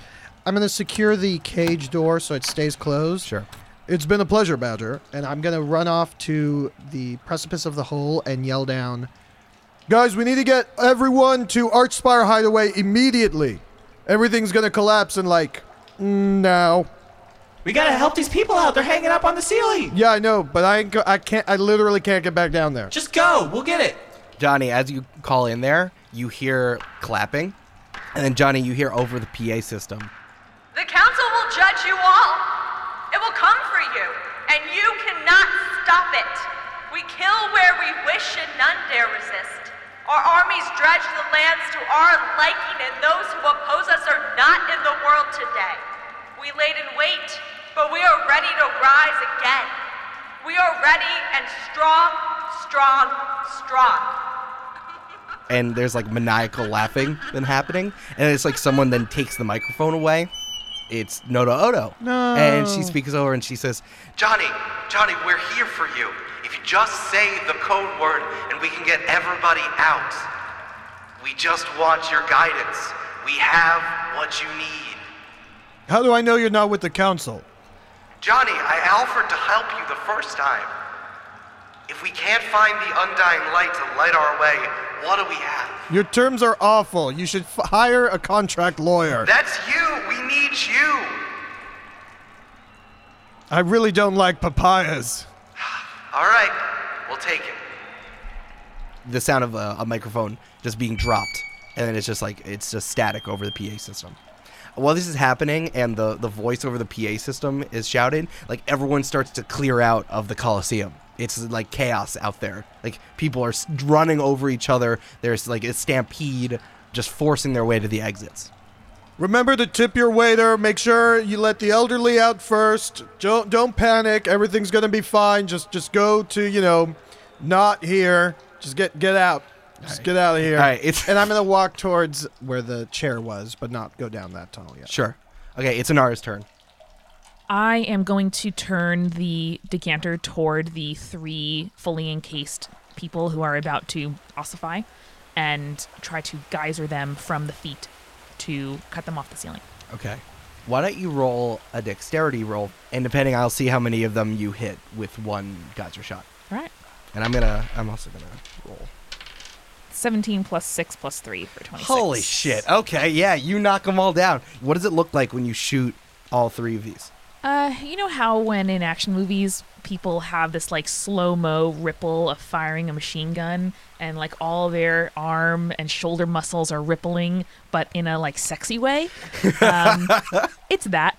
I'm going to secure the cage door so it stays closed. Sure. It's been a pleasure, Badger. And I'm going to run off to the precipice of the hole and yell down, Guys, we need to get everyone to Archspire Hideaway immediately. Everything's going to collapse in like now. We gotta help these people out. They're hanging up on the ceiling. Yeah, I know, but I ain't go- I can't. I literally can't get back down there. Just go. We'll get it. Johnny, as you call in there, you hear clapping, and then Johnny, you hear over the PA system. The council will judge you all. It will come for you, and you cannot stop it. We kill where we wish and none dare resist. Our armies dredge the lands to our liking, and those who oppose us are not in the world today. We laid in wait, but we are ready to rise again. We are ready and strong, strong, strong. and there's like maniacal laughing then happening, and it's like someone then takes the microphone away. It's Noda Odo. No. And she speaks over and she says, Johnny, Johnny, we're here for you. If you just say the code word and we can get everybody out. We just want your guidance. We have what you need. How do I know you're not with the council? Johnny, I offered to help you the first time. If we can't find the undying light to light our way, what do we have? Your terms are awful. You should f- hire a contract lawyer. That's you! We need you! I really don't like papayas. Alright, we'll take it. The sound of a, a microphone just being dropped, and then it's just like it's just static over the PA system. While this is happening and the the voice over the PA system is shouted, like everyone starts to clear out of the Coliseum. It's like chaos out there. Like people are running over each other. There's like a stampede, just forcing their way to the exits. Remember to tip your waiter. Make sure you let the elderly out first. Don't don't panic. Everything's gonna be fine. Just just go to you know, not here. Just get get out. Just get out of here. All right, it's- and I'm gonna walk towards where the chair was, but not go down that tunnel yet. Sure. Okay, it's Inara's turn. I am going to turn the decanter toward the three fully encased people who are about to ossify and try to geyser them from the feet to cut them off the ceiling. Okay. Why don't you roll a dexterity roll, and depending, I'll see how many of them you hit with one geyser shot. All right. And I'm gonna, I'm also gonna roll. 17 plus 6 plus 3 for 26. Holy shit! Okay, yeah, you knock them all down. What does it look like when you shoot all three of these? Uh, you know how when in action movies people have this like slow mo ripple of firing a machine gun and like all their arm and shoulder muscles are rippling, but in a like sexy way? Um, it's that,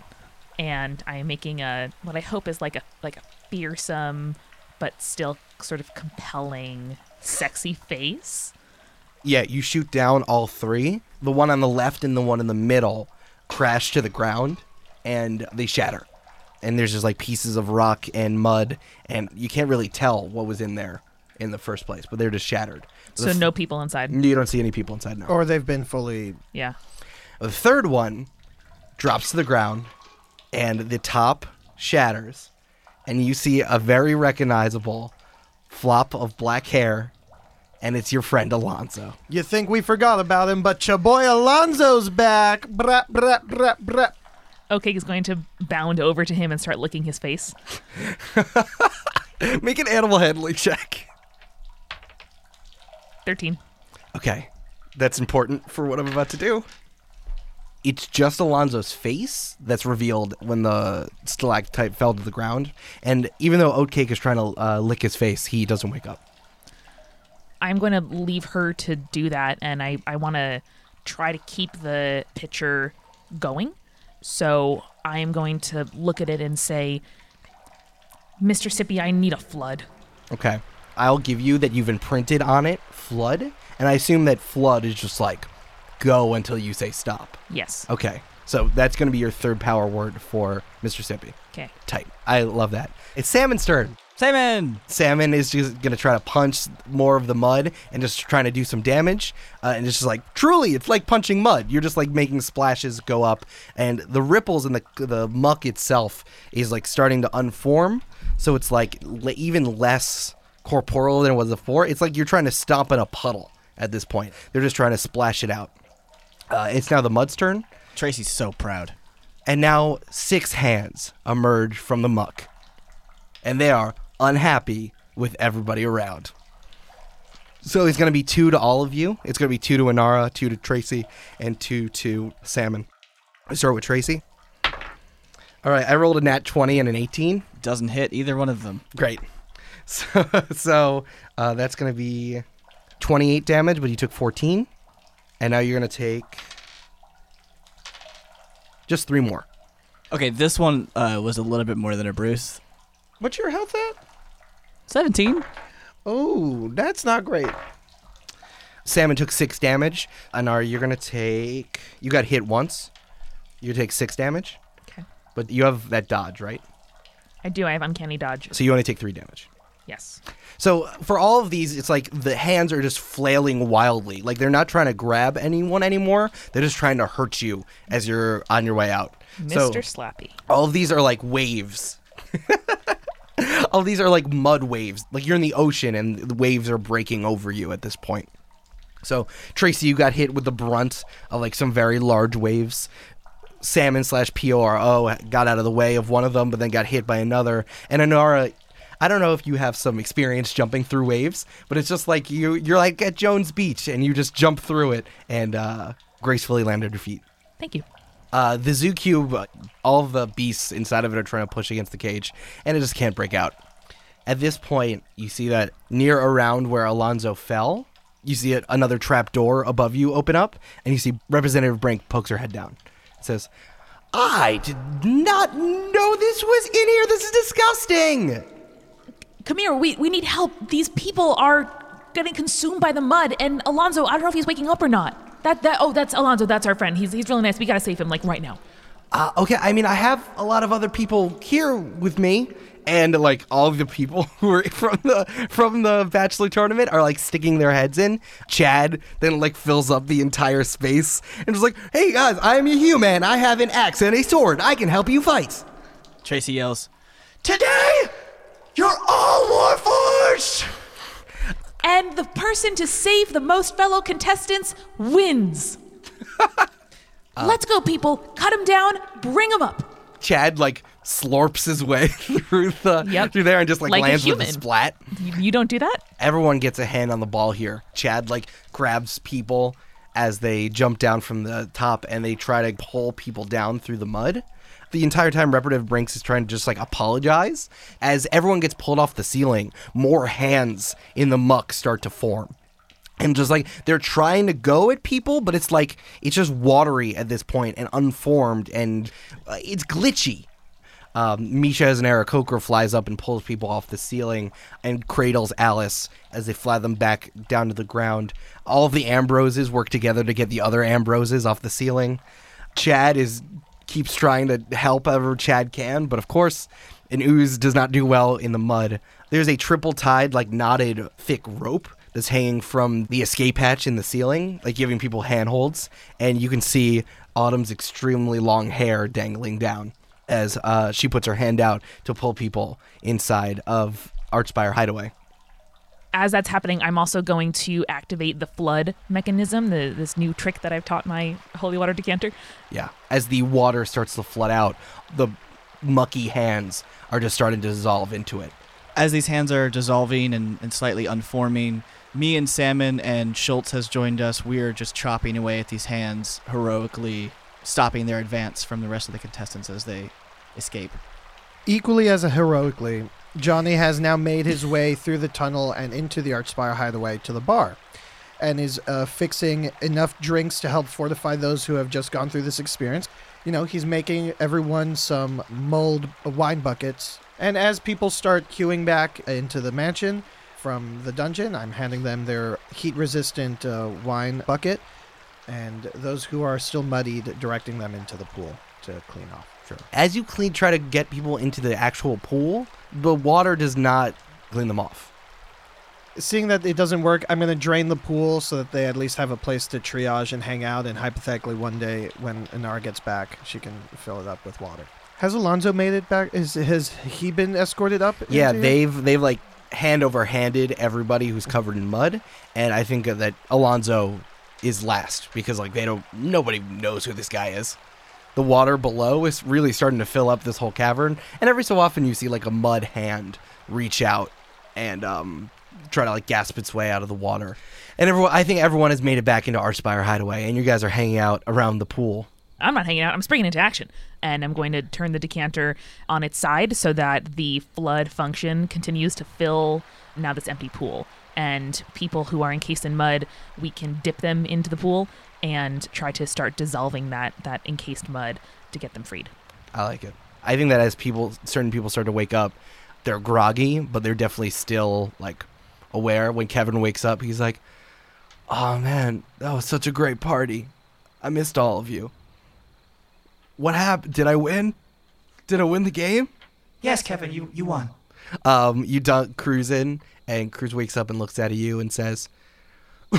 and I am making a what I hope is like a like a fearsome, but still sort of compelling, sexy face. Yeah, you shoot down all three. The one on the left and the one in the middle crash to the ground, and they shatter. And there's just like pieces of rock and mud, and you can't really tell what was in there in the first place, but they're just shattered. So The f- no people inside. You don't see any people inside now. Or they've been fully. Yeah. The third one drops to the ground, and the top shatters, and you see a very recognizable flop of black hair, and it's your friend Alonzo. You think we forgot about him, but your boy Alonzo's back. Brat brat brat brat. Okay is going to bound over to him and start licking his face. Make an animal handling check. 13. Okay, that's important for what I'm about to do. It's just Alonzo's face that's revealed when the stalactite fell to the ground, and even though Oatcake is trying to uh, lick his face, he doesn't wake up. I'm going to leave her to do that, and I, I want to try to keep the picture going. So I am going to look at it and say, Mr. Sippy, I need a flood. Okay. I'll give you that you've imprinted on it flood, and I assume that flood is just like go until you say stop. Yes. Okay. So that's going to be your third power word for Mr. Sippy. Okay. Tight. I love that. It's Salmon's turn. Salmon! Salmon is just going to try to punch more of the mud and just trying to do some damage. Uh, and it's just like, truly, it's like punching mud. You're just like making splashes go up, and the ripples in the, the muck itself is like starting to unform. So it's like le- even less corporeal than it was before. It's like you're trying to stomp in a puddle at this point. They're just trying to splash it out. Uh, it's now the mud's turn. Tracy's so proud. And now six hands emerge from the muck. And they are unhappy with everybody around. So it's going to be two to all of you. It's going to be two to Inara, two to Tracy, and two to Salmon. I start with Tracy. All right, I rolled a nat 20 and an 18. Doesn't hit either one of them. Great. So, so uh, that's going to be 28 damage, but you took 14. And now you're going to take just three more. Okay, this one uh, was a little bit more than a Bruce. What's your health at? 17? Oh, that's not great. Salmon took six damage. Anar, you're gonna take. You got hit once. You take six damage, Okay. but you have that dodge, right? I do. I have uncanny dodge. So you only take three damage. Yes. So for all of these, it's like the hands are just flailing wildly. Like they're not trying to grab anyone anymore. They're just trying to hurt you as you're on your way out. So Mr. Slappy. all of these are like waves. all these are like mud waves. Like you're in the ocean and the waves are breaking over you at this point. So Tracy, you got hit with the brunt of like some very large waves. Salmon slash PORO got out of the way of one of them, but then got hit by another. And Inara, I don't know if you have some experience jumping through waves, but it's just like you you're like at Jones Beach and you just jump through it and uh, gracefully land on your feet. Thank you. Uh, the zoo cube, uh, all the beasts inside of it are trying to push against the cage, and it just can't break out. At this point, you see that near around where Alonzo fell, you see it, another trap door above you open up, and you see Representative Brink pokes her head down. It says, I did not know this was in here. This is disgusting. Come here. We we need help. These people are getting consumed by the mud. And Alonzo, I don't know if he's waking up or not. That that oh, that's Alonzo. That's our friend. He's he's really nice. We gotta save him like right now. Uh, okay, I mean, I have a lot of other people here with me, and like all of the people who are from the from the bachelor tournament are like sticking their heads in. Chad then like fills up the entire space and is like, "Hey guys, I'm a human. I have an axe and a sword. I can help you fight." Tracy yells, Today, you're all Warforged! And the person to save the most fellow contestants wins. Uh. Let's go, people. Cut them down. Bring them up. Chad like slurps his way through the Yep. through there and just like, Like a lands with a splat. You don't do that? everyone gets a hand on the ball here. Chad like grabs people as they jump down from the top and they try to pull people down through the mud. The entire time Reparative Brinks is trying to just like apologize. As everyone gets pulled off the ceiling, more hands in the muck start to form. And just like they're trying to go at people, but it's like it's just watery at this point and unformed and uh, it's glitchy. Um, Misha as an Aarakocra flies up and pulls people off the ceiling and cradles Alice as they fly them back down to the ground. All of the Ambroses work together to get the other Ambroses off the ceiling. Chad is keeps trying to help ever Chad can, but of course, an ooze does not do well in the mud. There's a triple tied, like knotted, thick rope that's hanging from the escape hatch in the ceiling, like giving people handholds, and you can see Autumn's extremely long hair dangling down as uh, she puts her hand out to pull people inside of Archspire Hideaway. As that's happening, I'm also going to activate the flood mechanism, the, this new trick that I've taught my holy water decanter. Yeah. As the water starts to flood out, the mucky hands are just starting to dissolve into it. as these hands are dissolving and, and slightly unforming, me and Salmon and Schultz has joined us. We are just chopping away at these hands, heroically stopping their advance from the rest of the contestants as they escape. Equally as heroically, Johnny has now made his way through the tunnel and into the Archspire Hideaway to the bar, and is uh, fixing enough drinks to help fortify those who have just gone through this experience. You know, he's making everyone some mulled wine buckets, and as people start queuing back into the mansion from the dungeon, I'm handing them their heat-resistant uh, wine bucket, and those who are still muddied, directing them into the pool to clean off. Sure. As you clean, try to get people into the actual pool, the water does not clean them off. seeing that it doesn't work, I'm going to drain the pool so that they at least have a place to triage and hang out. And hypothetically, one day when Inara gets back, she can fill it up with water. Has Alonzo made it back? Is has he been escorted up? Yeah, they've they've like hand over handed everybody who's covered in mud, and I think that Alonzo is last because like they don't nobody knows who this guy is. The water below is really starting to fill up this whole cavern, and every so often you see like a mud hand reach out and um try to like gasp its way out of the water. And everyone, I think everyone has made it back into Archspire Hideaway, and you guys are hanging out around the pool. I'm not hanging out. I'm springing into action. And I'm going to turn the decanter on its side so that the flood function continues to fill now this empty pool. And people who are encased in mud, we can dip them into the pool and try to start dissolving that, that encased mud to get them freed. I like it. I think that as people, certain people start to wake up, they're groggy, but they're definitely still like aware. When Kevin wakes up, he's like, "Oh man, that was such a great party. I missed all of you. What happened? Did I win? Did I win the game?" Yes, Kevin, you, you won. Um, you dunk Cruz in, and Cruz wakes up and looks at you and says,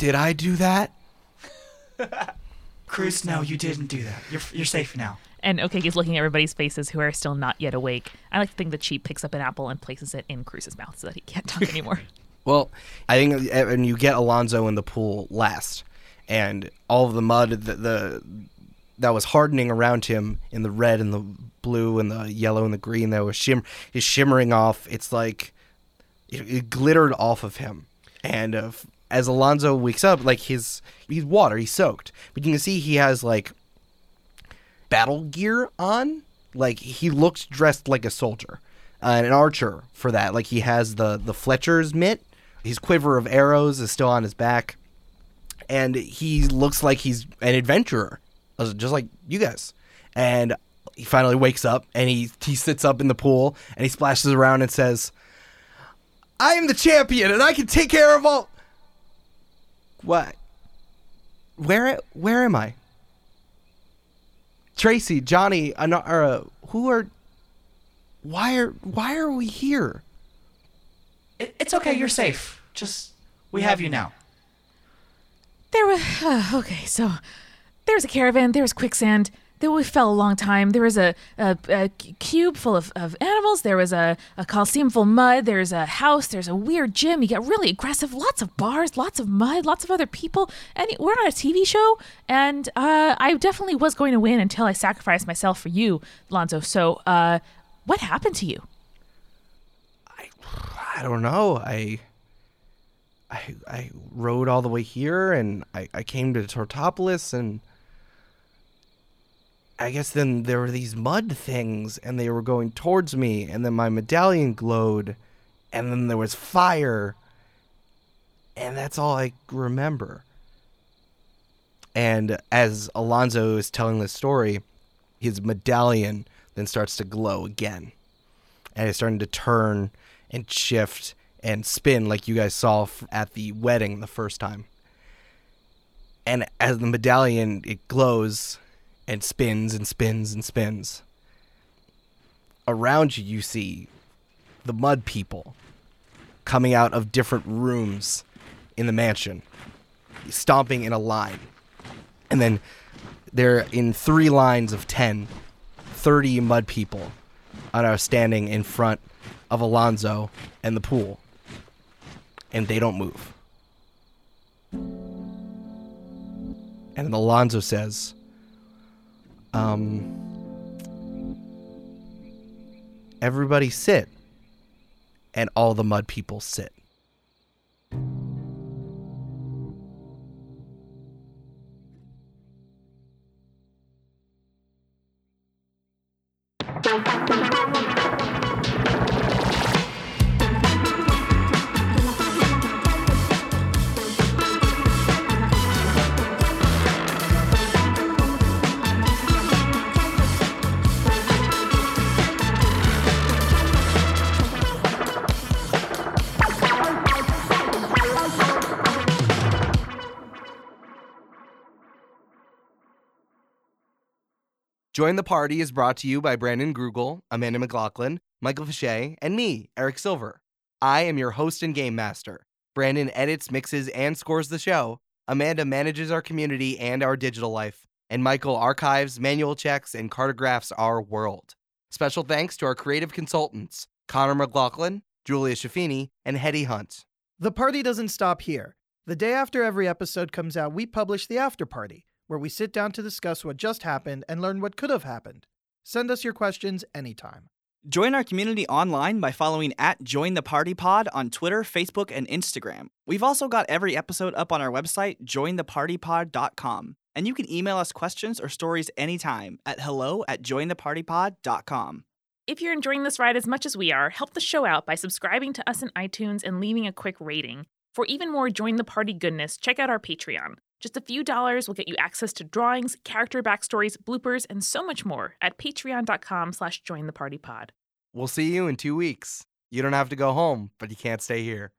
"Did I do that?" Cruz, no, you didn't do that. You're, you're safe now. And okay, he's looking at everybody's faces who are still not yet awake. I like to think that she picks up an apple and places it in Cruz's mouth so that he can't talk anymore. Well, I think uh, and you get Alonzo in the pool last, and all of the mud, the, the that was hardening around him in the red and the blue and the yellow and the green that was shim is shimmering off. It's like it, it glittered off of him, and uh, f- as Alonzo wakes up, like his he's water, he's soaked, but you can see he has like battle gear on. Like he looks dressed like a soldier, uh, an archer for that. Like he has the the Fletcher's mitt. His quiver of arrows is still on his back, and he looks like he's an adventurer, uh, just like you guys. And he finally wakes up and he he sits up in the pool and he splashes around and says, "I am the champion and I can take care of all." What? Where where am I? Tracy, Johnny, An- uh, who are? Why are why are we here? It, it's okay, you're safe. Just, we have you now. There was uh, okay, so there's a caravan. There's quicksand. There we fell a long time. There was a a cube full of, of animals. There was a, a coliseum full of mud. There's a house. There's a weird gym. You get really aggressive. Lots of bars. Lots of mud. Lots of other people. And we're on a TV show. And uh, I definitely was going to win until I sacrificed myself for you, Lonzo. So uh, what happened to you? I, I don't know. I I I rode all the way here and I, I came to Tortopolis and I guess then there were these mud things and they were going towards me and then my medallion glowed and then there was fire and that's all I remember. And as Alonzo is telling this story, his medallion then starts to glow again. And it's starting to turn and shift and spin like you guys saw at the wedding the first time. And as the medallion it glows and spins and spins and spins. Around you you see the mud people coming out of different rooms in the mansion, stomping in a line. And then they're in three lines of 10, 30 mud people are standing in front of Alonzo and the pool. And they don't move. And then Alonzo says, um, everybody sit. And all the mud people sit. Join the Party is brought to you by Brandon Grugle, Amanda McLoughlin, Michael Fichet, and me, Eric Silver. I am your host and game master. Brandon edits, mixes, and scores the show. Amanda manages our community and our digital life. And Michael archives, manual checks, and cartographs our world. Special thanks to our creative consultants, Connor McLoughlin, Julia Schifini, and Hetty Hunt. The party doesn't stop here. The day after every episode comes out, we publish the after party, where we sit down to discuss what just happened and learn what could have happened. Send us your questions anytime. Join our community online by following at Join the Party Pod on Twitter, Facebook, and Instagram. We've also got every episode up on our website, jointhepartypod.com. And you can email us questions or stories anytime at hello at jointhepartypod.com. If you're enjoying this ride as much as we are, help the show out by subscribing to us in iTunes and leaving a quick rating. For even more Join the Party goodness, check out our Patreon. Just a few dollars will get you access to drawings, character backstories, bloopers, and so much more at patreon.com slash join the party pod. We'll see you in two weeks. You don't have to go home, but you can't stay here.